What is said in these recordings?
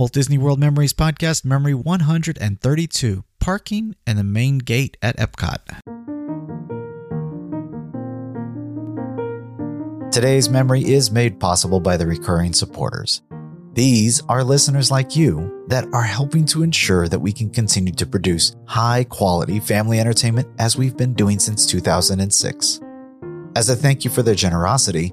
Walt Disney World Memories Podcast, Memory 132 Parking and the Main Gate at Epcot. Today's memory is made possible by the recurring supporters. These are listeners like you that are helping to ensure that we can continue to produce high quality family entertainment as we've been doing since 2006. As a thank you for their generosity,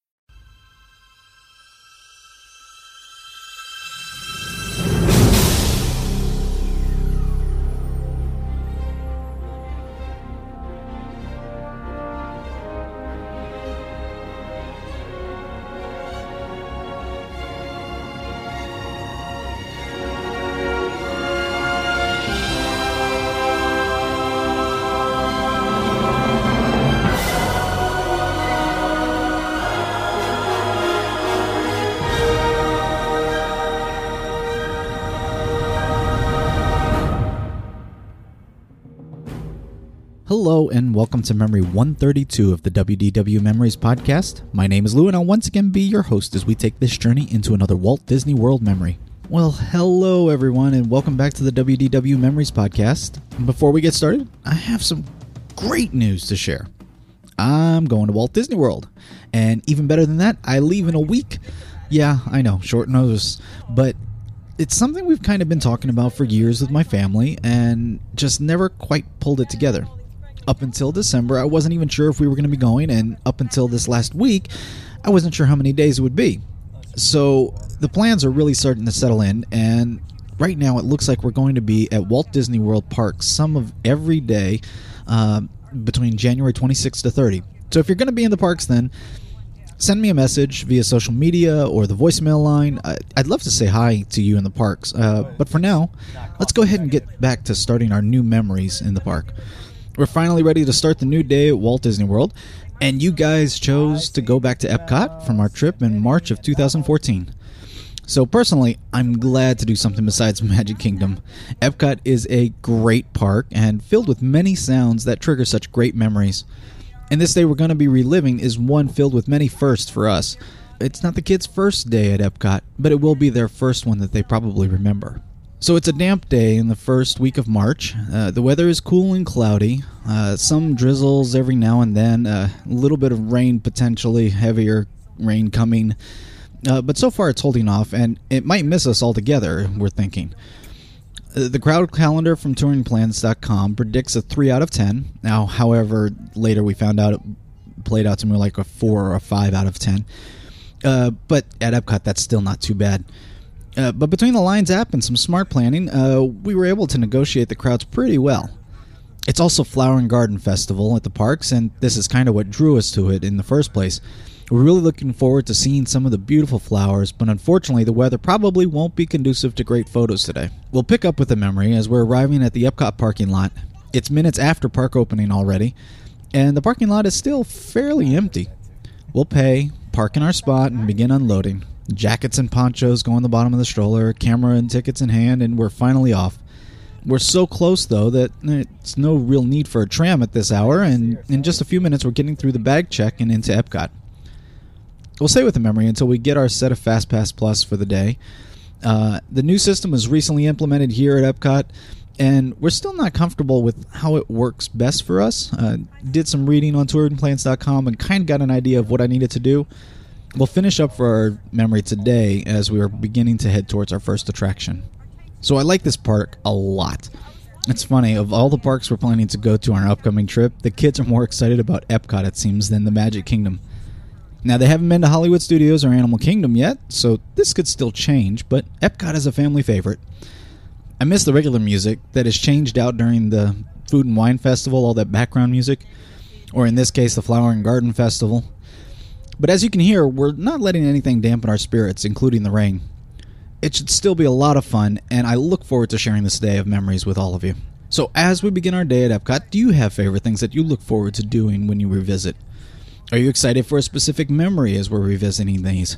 Hello and welcome to Memory 132 of the WDW Memories podcast. My name is Lou and I'll once again be your host as we take this journey into another Walt Disney World memory. Well, hello everyone and welcome back to the WDW Memories podcast. Before we get started, I have some great news to share. I'm going to Walt Disney World. And even better than that, I leave in a week. Yeah, I know, short notice, but it's something we've kind of been talking about for years with my family and just never quite pulled it together up until December, I wasn't even sure if we were going to be going, and up until this last week, I wasn't sure how many days it would be. So the plans are really starting to settle in, and right now it looks like we're going to be at Walt Disney World Park some of every day uh, between January 26 to 30. So if you're going to be in the parks then, send me a message via social media or the voicemail line. I'd love to say hi to you in the parks. Uh, but for now, let's go ahead and get back to starting our new memories in the park. We're finally ready to start the new day at Walt Disney World, and you guys chose to go back to Epcot from our trip in March of 2014. So, personally, I'm glad to do something besides Magic Kingdom. Epcot is a great park and filled with many sounds that trigger such great memories. And this day we're going to be reliving is one filled with many firsts for us. It's not the kids' first day at Epcot, but it will be their first one that they probably remember. So it's a damp day in the first week of March. Uh, the weather is cool and cloudy. Uh, some drizzles every now and then. Uh, a little bit of rain, potentially heavier rain coming. Uh, but so far it's holding off, and it might miss us altogether, we're thinking. Uh, the crowd calendar from touringplans.com predicts a 3 out of 10. Now, however, later we found out it played out to more like a 4 or a 5 out of 10. Uh, but at Epcot, that's still not too bad. Uh, but between the Lines app and some smart planning, uh, we were able to negotiate the crowds pretty well. It's also Flower and Garden Festival at the parks, and this is kind of what drew us to it in the first place. We're really looking forward to seeing some of the beautiful flowers, but unfortunately, the weather probably won't be conducive to great photos today. We'll pick up with the memory as we're arriving at the Epcot parking lot. It's minutes after park opening already, and the parking lot is still fairly empty. We'll pay, park in our spot, and begin unloading. Jackets and ponchos go on the bottom of the stroller, camera and tickets in hand, and we're finally off. We're so close, though, that it's no real need for a tram at this hour, and in just a few minutes, we're getting through the bag check and into Epcot. We'll stay with the memory until we get our set of FastPass Plus for the day. Uh, the new system was recently implemented here at Epcot, and we're still not comfortable with how it works best for us. Uh, did some reading on touringplans.com and kind of got an idea of what I needed to do. We'll finish up for our memory today as we are beginning to head towards our first attraction. So I like this park a lot. It's funny, of all the parks we're planning to go to on our upcoming trip, the kids are more excited about Epcot, it seems, than the Magic Kingdom. Now, they haven't been to Hollywood Studios or Animal Kingdom yet, so this could still change, but Epcot is a family favorite. I miss the regular music that is changed out during the Food and Wine Festival, all that background music, or in this case, the Flower and Garden Festival. But as you can hear, we're not letting anything dampen our spirits, including the rain. It should still be a lot of fun, and I look forward to sharing this day of memories with all of you. So, as we begin our day at Epcot, do you have favorite things that you look forward to doing when you revisit? Are you excited for a specific memory as we're revisiting these?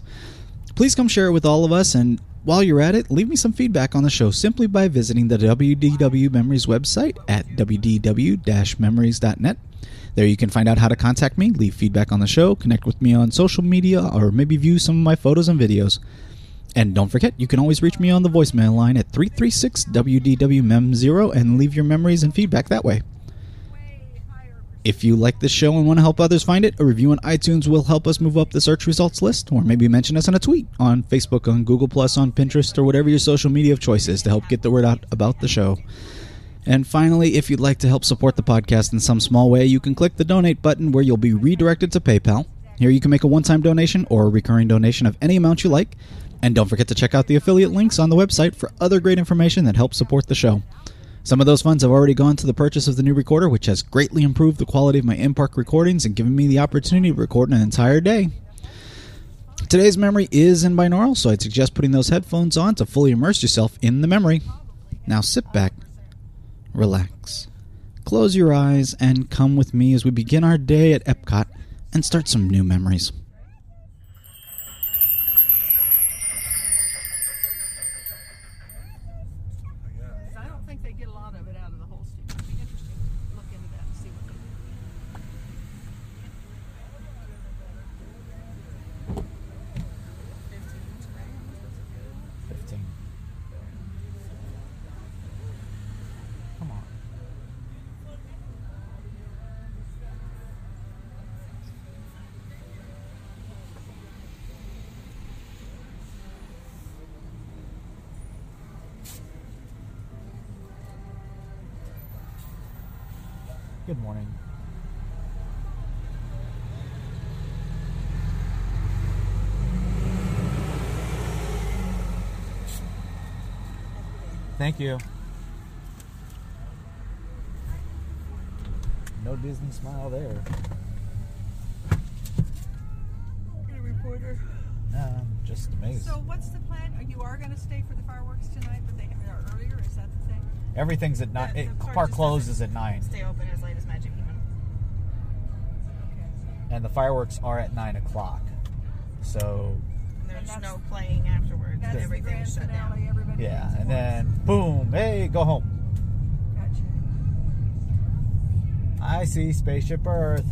Please come share it with all of us, and while you're at it, leave me some feedback on the show simply by visiting the WDW Memories website at wdw memories.net. There you can find out how to contact me, leave feedback on the show, connect with me on social media, or maybe view some of my photos and videos. And don't forget, you can always reach me on the voicemail line at 336 WDWMEM0 and leave your memories and feedback that way. If you like this show and want to help others find it, a review on iTunes will help us move up the search results list, or maybe mention us in a tweet on Facebook, on Google, on Pinterest, or whatever your social media of choice is to help get the word out about the show. And finally, if you'd like to help support the podcast in some small way, you can click the donate button where you'll be redirected to PayPal. Here you can make a one time donation or a recurring donation of any amount you like. And don't forget to check out the affiliate links on the website for other great information that helps support the show. Some of those funds have already gone to the purchase of the new recorder, which has greatly improved the quality of my in park recordings and given me the opportunity to record an entire day. Today's memory is in binaural, so I'd suggest putting those headphones on to fully immerse yourself in the memory. Now sit back, relax, close your eyes, and come with me as we begin our day at Epcot and start some new memories. I don't think they get a lot of it out of the Holstein. It'd be interesting to look into that and see what they do. Fifteen. Come on. Good morning. Thank you. No Disney smile there. Get a reporter. I'm just amazed. So what's the plan? Oh, you are going to stay for the fireworks tonight, but they are earlier? Is that the thing? Everything's at nine. The- the park park closes at nine, Stay open and the fireworks are at nine o'clock. So And there's that's- no playing afterwards. That's the Everything's grand shut down. Everybody yeah, and once. then boom, hey, go home. Gotcha. I see spaceship Earth.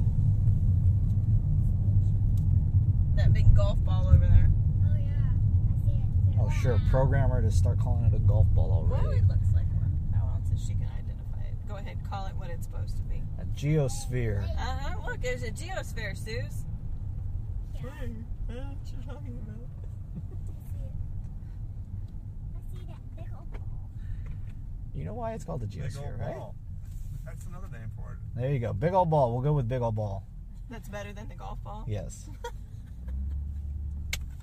That big golf ball over there. Oh yeah, I see it. Oh sure, programmer to start calling it a golf ball Well, already. it looks like one. Oh, How else is she can identify it? Go ahead, call it what it's supposed to be. A geosphere. Uh huh. Look, there's a geosphere, Suze. Yeah. What you talking about? I see that big old ball. You know why it's called a Big old geosphere, right? ball. That's another name for it. There you go, big old ball. We'll go with big old ball. That's better than the golf ball. Yes,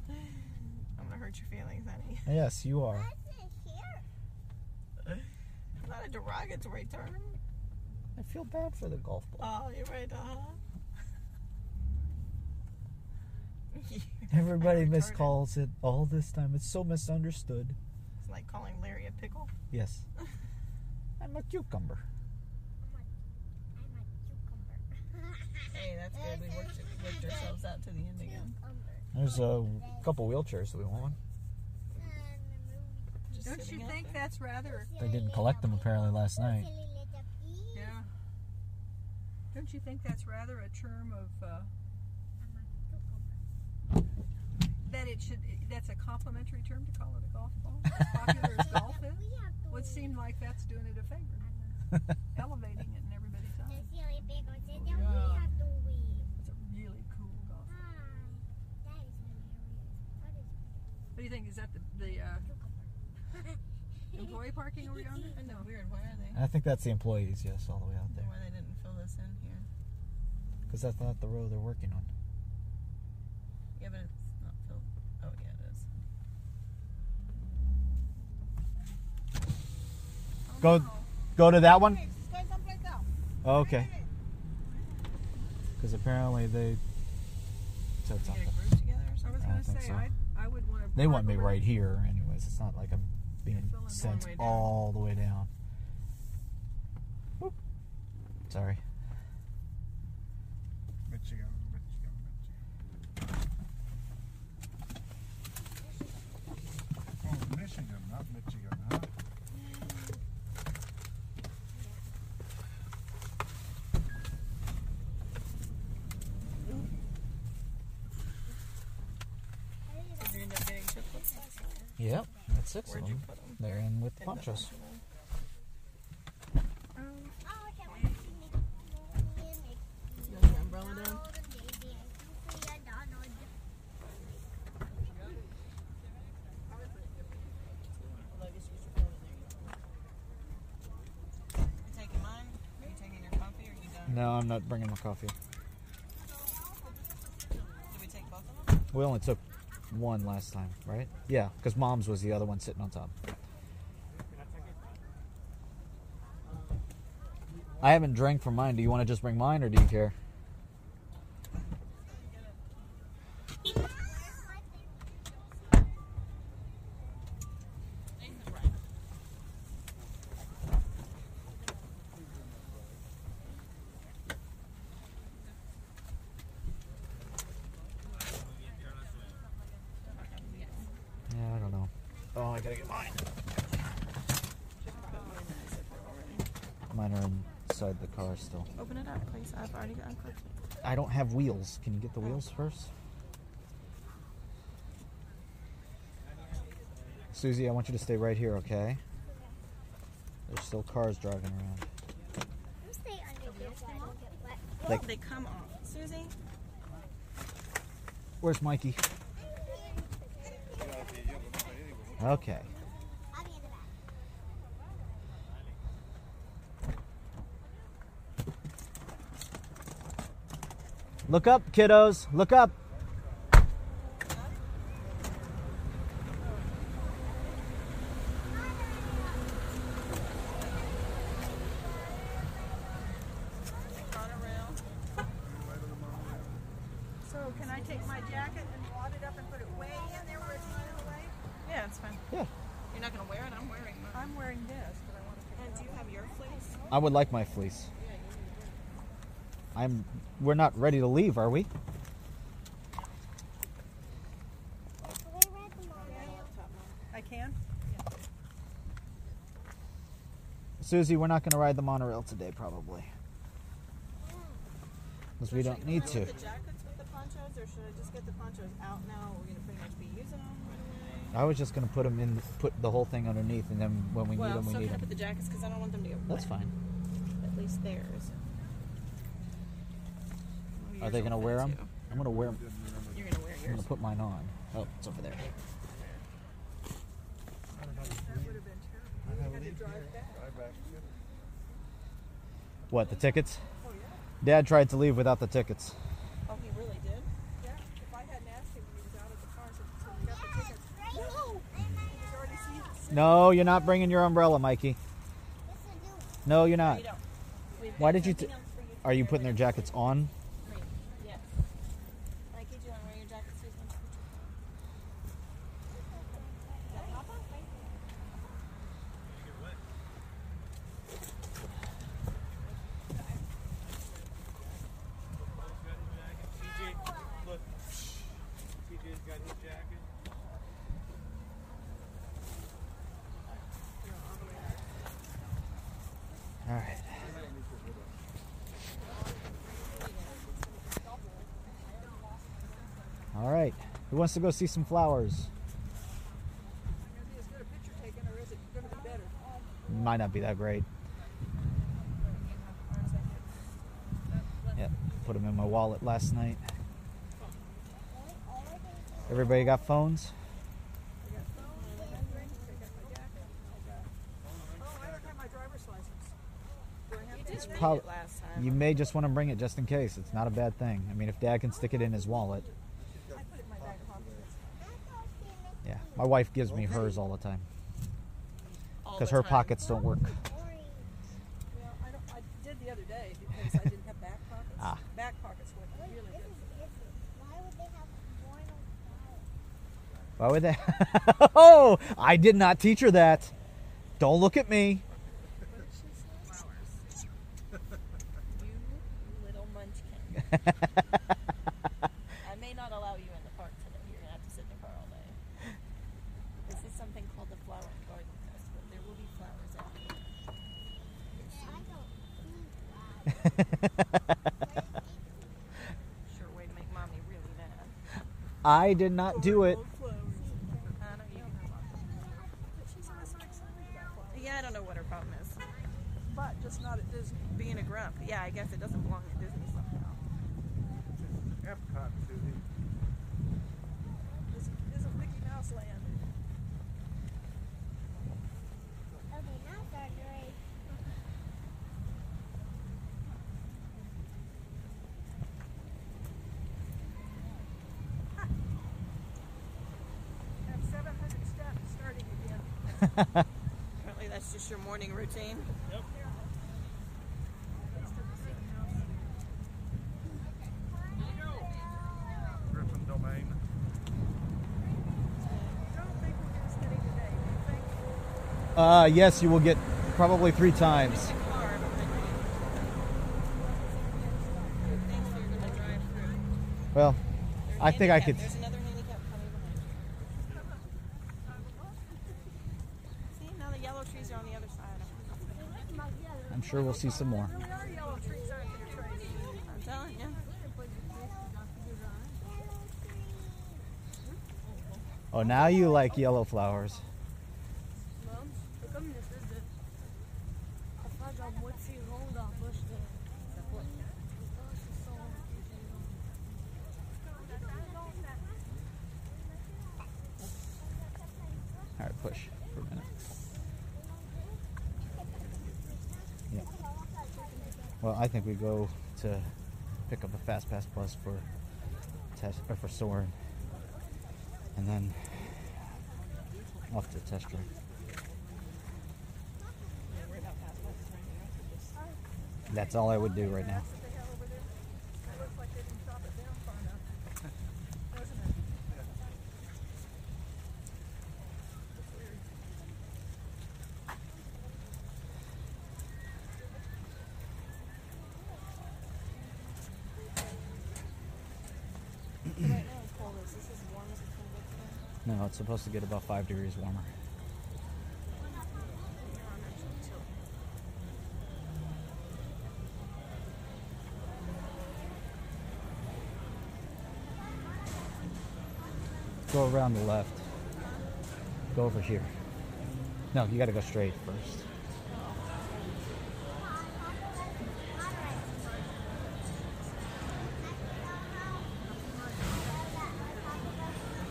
I'm gonna hurt your feelings, honey. yes, you are. What's in here? Not a derogatory term. I feel bad for the golf ball. Oh, you're right. Uh huh. Everybody miscalls it all this time. It's so misunderstood. It's like calling Larry a pickle. Yes. I'm a cucumber. hey, that's good. We worked, worked, ourselves out to the end again. There's a couple wheelchairs. that we want? Just Don't you think there. that's rather? They didn't collect them apparently last night. Yeah. Don't you think that's rather a term of uh, that it should? That's a complimentary term to call it a golf ball. As popular as golf is, would seem like that's doing it a favor, elevating it in everybody's eyes. It's a really cool golf. ball. What do you think? Is that the the uh, employee parking over yonder? Isn't weird? Why are they? I think that's the employees, yes, all the way out there. Why they didn't fill this in here? Because that's not the road they're working on. Yeah, but it's not filled. Oh yeah, it is. Oh, go, go to that one. Just go someplace else. Oh, okay. Because apparently they said Get something. a group together or I was gonna say so. I I would want to. They want me right here, anyways. It's not like I'm being sent one way down. all the way down. Whoop. Sorry. Michigan, Michigan, Michigan. Oh, Michigan, not Michigan, huh? Did you end up getting triplets? Yep, that's six Where'd of you them. put them? They're in with the In the ponchos. poncho. You got the umbrella down? You taking mine? Are you taking your coffee or are you done? No, I'm not bringing my coffee. Did we take both of them? We only took one last time, right? Yeah, because mom's was the other one sitting on top. I haven't drank from mine. Do you want to just bring mine or do you care? Yeah, I don't know. Oh, I gotta get mine. Mine are inside the car still. Open it up, please. I've already got uncorked it. I don't have wheels. Can you get the wheels first? Susie, I want you to stay right here, okay? There's still cars driving around. Like, They come off. Susie? where's Mikey? Okay. Look up, kiddos. Look up. So can I take my jacket and wad it up and put it way in there where it's not in the way? Yeah, it's fine. Yeah. You're not gonna wear it? I'm wearing mine. I'm wearing this, but I want to And do you have your fleece? I would like my fleece. I'm. We're not ready to leave, are we? I can? Susie, we're not going to ride the monorail today, probably. Because we don't need to. With the jackets with the ponchos, or should I just get the ponchos out now? We're gonna pretty much be using them right away. I was just going to put them in, put the whole thing underneath, and then when we well, need them, we still need gonna them. put the jackets because I don't want them to get wet. That's fine. At least theirs. Oh, Are they going to wear them? too. I'm going to wear. Them. You're gonna wear I'm going to put mine on. Oh, it's over there. That would have been terrible. We had to drive back. What, the tickets? Dad tried to leave without the tickets. Oh, he really did. Yeah, if I hadn't asked him when he was out of the car, so, so we got the tickets. No! He was already seated. No, you're not bringing your umbrella, Mikey. No, you're not. You don't. We've Why did you t- else for you to Are you putting their jackets on? Green. Yes. Mikey, do you want to wear your jacket, Susan? Is that Papa? All right. Who wants to go see some flowers? Is it gonna be as good a picture taken, or is it gonna be better? Might not be that great. Yep. Put them in my wallet last night. Everybody got phones? I got phone, I got drinks, I got my jacket, I got. I don't have my driver's license. Do I have You to did have bring it? Prob- it last time. You may just want to bring it just in case. It's not a bad thing. I mean, if Dad can stick it in his wallet. I put it in my back pocket. Yeah. My wife gives me hers all the time because her time. pockets don't work. Well, I don't, I did the other day because I didn't have back pockets. Ah. Back pockets were really good. Why would they have one on Why would they? oh, I did not teach her that. Don't look at me. You little munchkin. I may not allow you in the park today. You're gonna have to sit in the car all day. This is something called the Flower and Garden Festival. There will be flowers out. Sure way to make mommy really mad. I did not do it. Yeah, I don't know what her problem is. But just not at Disney. Being a grump. Yeah, I guess it doesn't belong at Disney somehow. Epcot, Susie. This isn't Mickey Mouse land. Okay, now start the race. Have 700 steps starting again. Apparently, that's just your morning routine. Yep. Griffin Domain. don't think we'll get as today. Do you think? Uh, yes, you will get probably three times. Car behind me. Thanks, you're gonna drive through. Well, I think I could. There's another handicap coming behind you. See, now the yellow trees are on the other side. I'm sure we'll see some more. Oh, now you like yellow flowers. All right, push for a minute. Yeah. Well, I think we go to pick up a Fast Pass Plus for test or for Soarin', and then off to test drive. That's all I would do right now. What they have over there? It looks like they didn't chop it down far enough. Doesn't it? Right now it's cold. Is this as warm as it's gonna get today? No, it's supposed to get about five degrees warmer. Go around the left. Go over here. No, you gotta go straight first.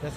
This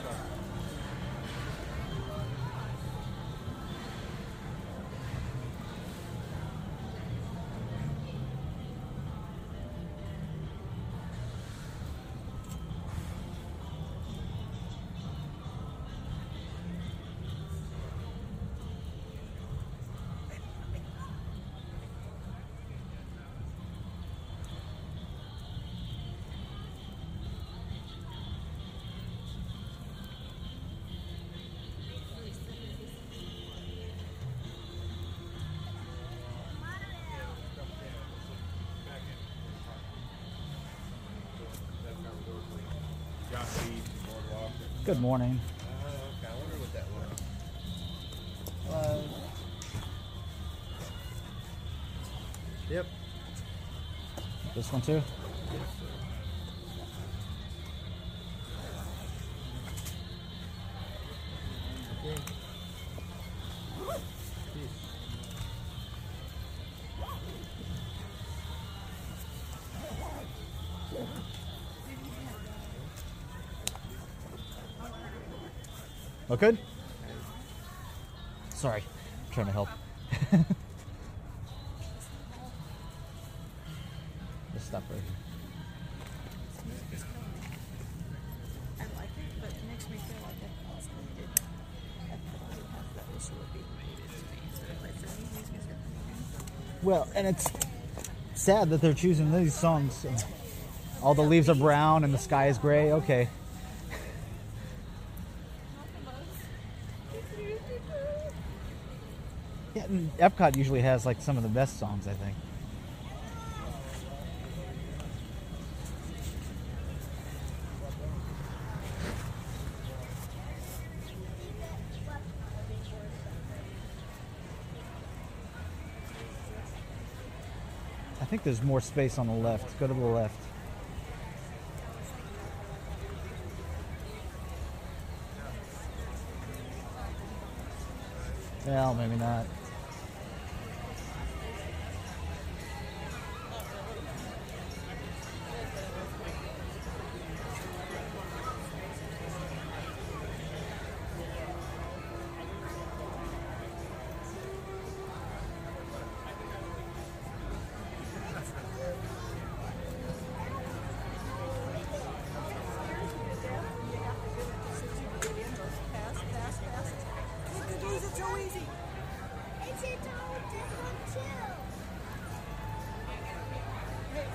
Good morning. Uh, okay. I wonder what that was. Hello. Yep. This one too? I say these guys are coming in. Well, and it's sad that they're choosing these songs. All the leaves are brown and the sky is gray. Okay. Yeah, Epcot usually has like some of the best songs, I think. I think there's more space on the left. Go to the left. Well, maybe not.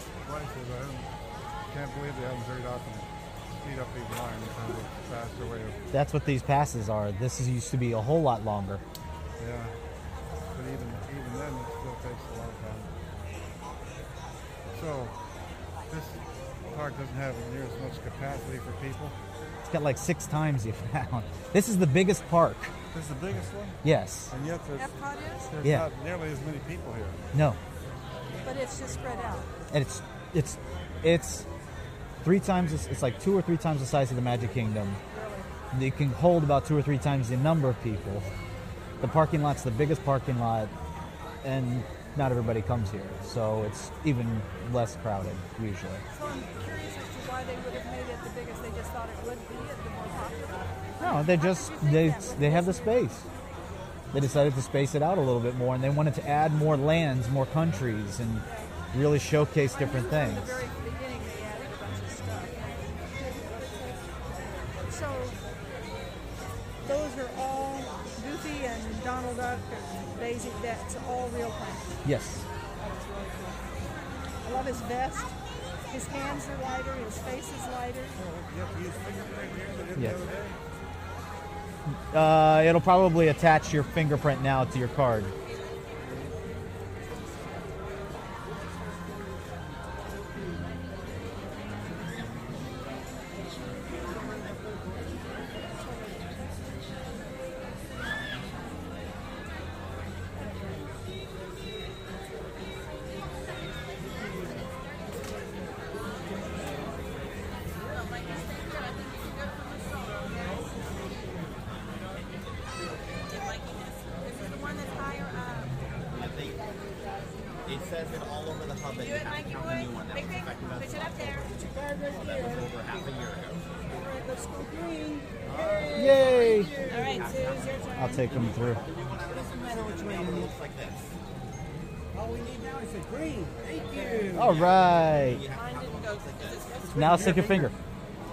expeditions is I um, can't believe they haven't very often speed up these lines and have a faster way of, That's what these passes are. This is, used to be a whole lot longer. yeah. But even, even then, it still takes a long time. So, this park doesn't have near as much capacity for people. It's got like six times the amount. This is the biggest park. This is the biggest one, Yes. and yet there's, there's Yeah. not nearly as many people here. No. But it's just spread out. and it's it's it's three times it's, it's like two or three times the size of the Magic Kingdom. They can hold about two or three times the number of people. The parking lot's the biggest parking lot, and not everybody comes here, so it's even less crowded usually. So I'm curious as to why they would have made it the biggest. They just thought it would be the more popular. No, they just they they have the space. They decided to space it out a little bit more, and they wanted to add more lands, more countries, and really showcase different things. From the very beginning, they added a bunch of stuff. So those are all Goofy and Donald Duck and Daisy. That's all real plants. Yes. I love his vest. His hands are lighter. His face is lighter. You Uh, it'll probably attach your fingerprint now to your card. Stick your finger.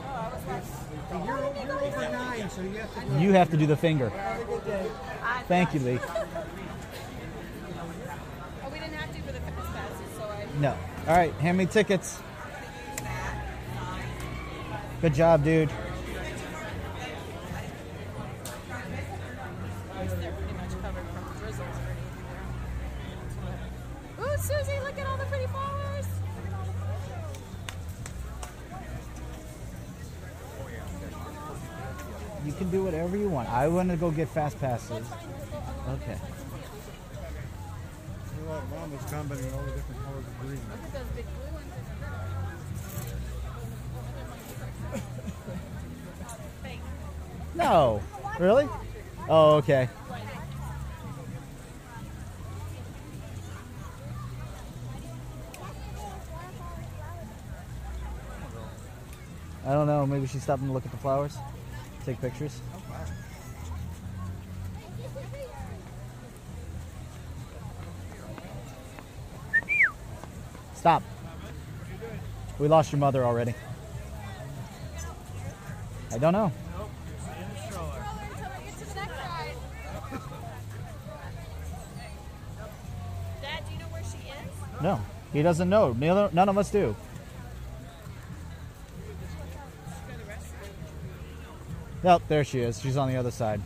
I was like, You're, you're over nine, so you have to. You have to do the finger. Have a good day. Thank you, Lee. Oh, we didn't have to for the fast passes, so I. No. All right, hand me tickets. Good job, dude. Can whatever you want. I want to go get fast passes. Okay. Look at Mama's combining all the different colors of green. Look at those big blue ones. No. Really? Oh, okay. I don't know. Maybe she's stopping to look at the flowers, take pictures. Stop. We lost your mother already. I don't know. No, he doesn't know. Neither, none of us do. Yep, there she is. She's on the other side.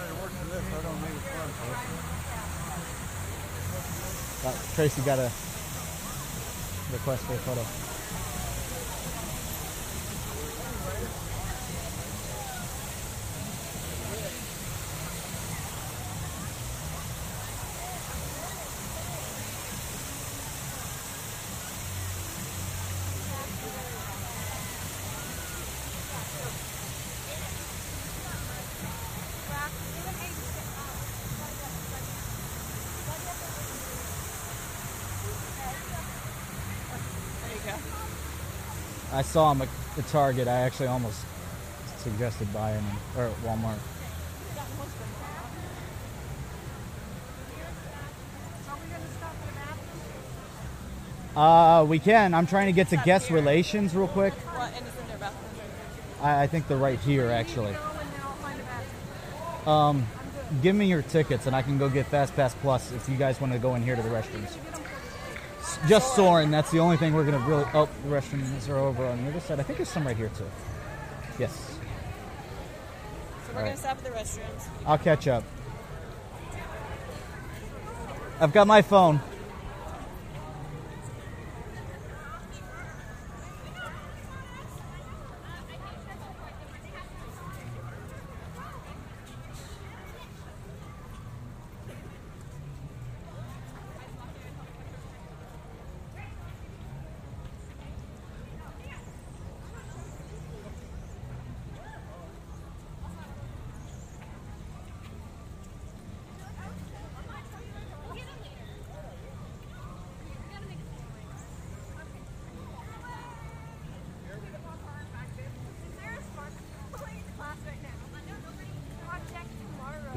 It works for this, I don't need a front. Uh, Tracy got a request for a photo. I saw him at the Target. I actually almost suggested buying him, or at Walmart. Uh, we can. I'm trying to get to guest relations real quick. I, I think they're right here, actually. Um, give me your tickets, and I can go get Fast Pass Plus if you guys want to go in here to the restrooms. Just Soarin'. That's the only thing we're gonna really. Oh, the restrooms are over on the other side. I think there's some right here too. Yes, So we're Alright. gonna stop at the restrooms. I'll catch up. I've got my phone.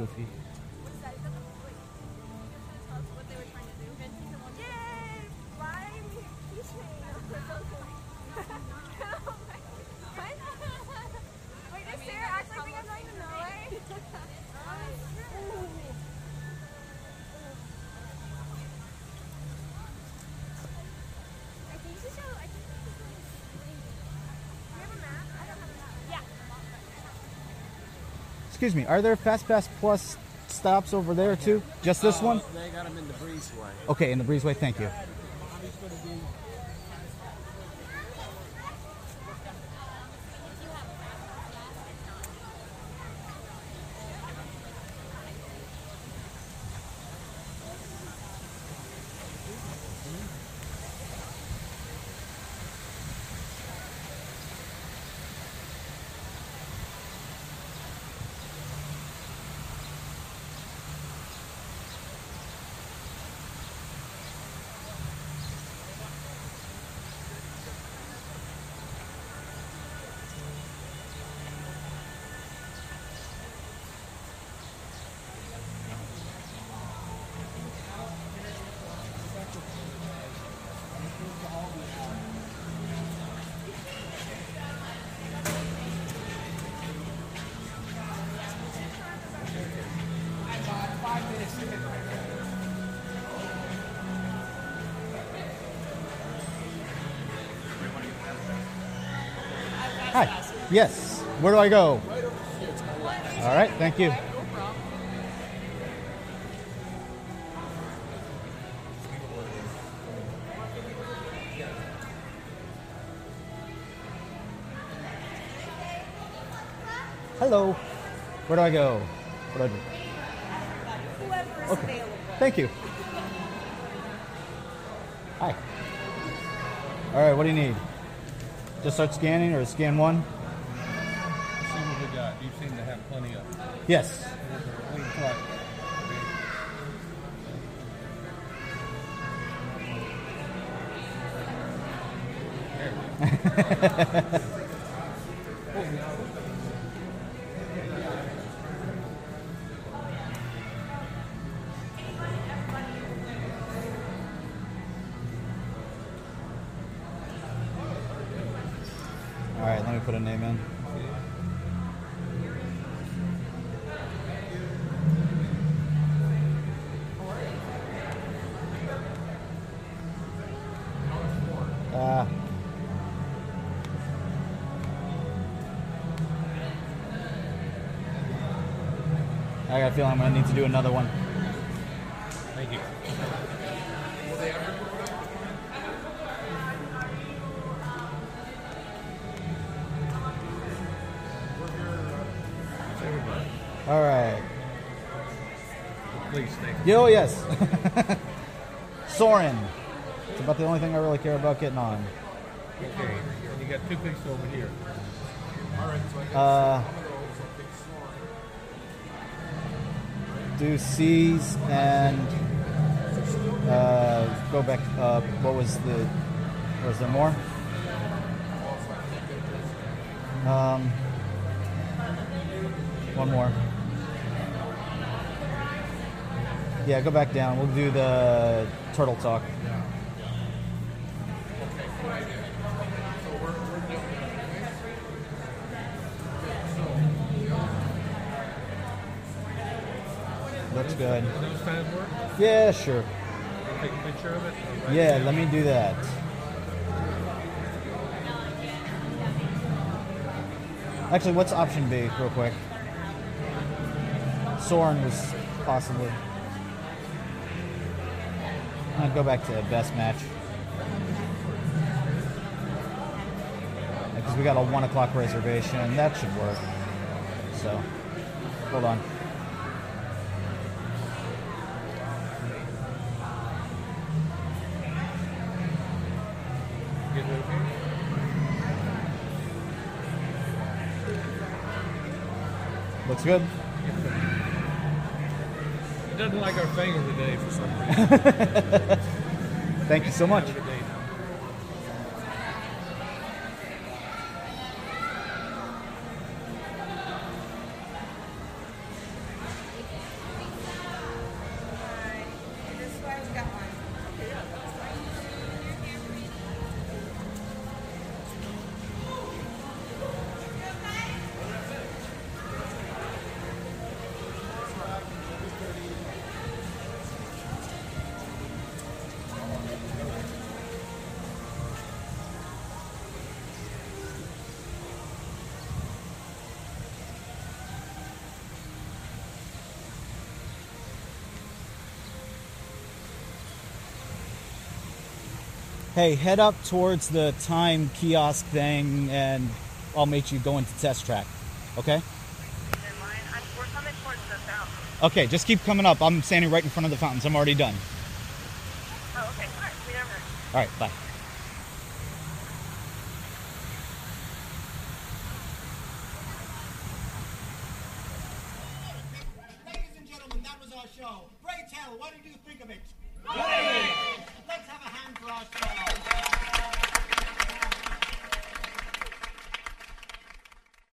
Goofy. Excuse me. Are there Fast Pass Plus stops over there too? Just this oh, one? They got them in the breezeway. Okay, in the breezeway. Thank you. Yes. Where do I go? All right. Thank you. Hello. Where do I go? What do I do? Okay. Thank you. Hi. All right. What do you need? Just start scanning or scan one? Yes. Ah. I got a feeling I'm gonna need to do another one. Thank you. All right. Please stay. Yo, yes. Soarin'. It's about the only thing I really care about getting on. Okay. And you got two pieces over here. Uh, do C's and uh, go back. Uh, what was the? Was there more? Um, one more. Yeah, go back down. We'll do the turtle talk. Looks good. Those times work? Yeah, sure. Take a picture of it? Yeah, let me do that. Actually, what's option B, real quick? Soarin' was possibly. I'd go back to best match. Because we got a one o'clock reservation. That should work. So, hold on. Looks good. It doesn't like our finger today for some reason. Thank you so much. Hey, head up towards the time kiosk thing, and I'll make you go into test track. Okay? We're coming towards the fountain. Okay, just keep coming up. I'm standing right in front of the fountains. I'm already done. Oh, okay. All right. All right, bye.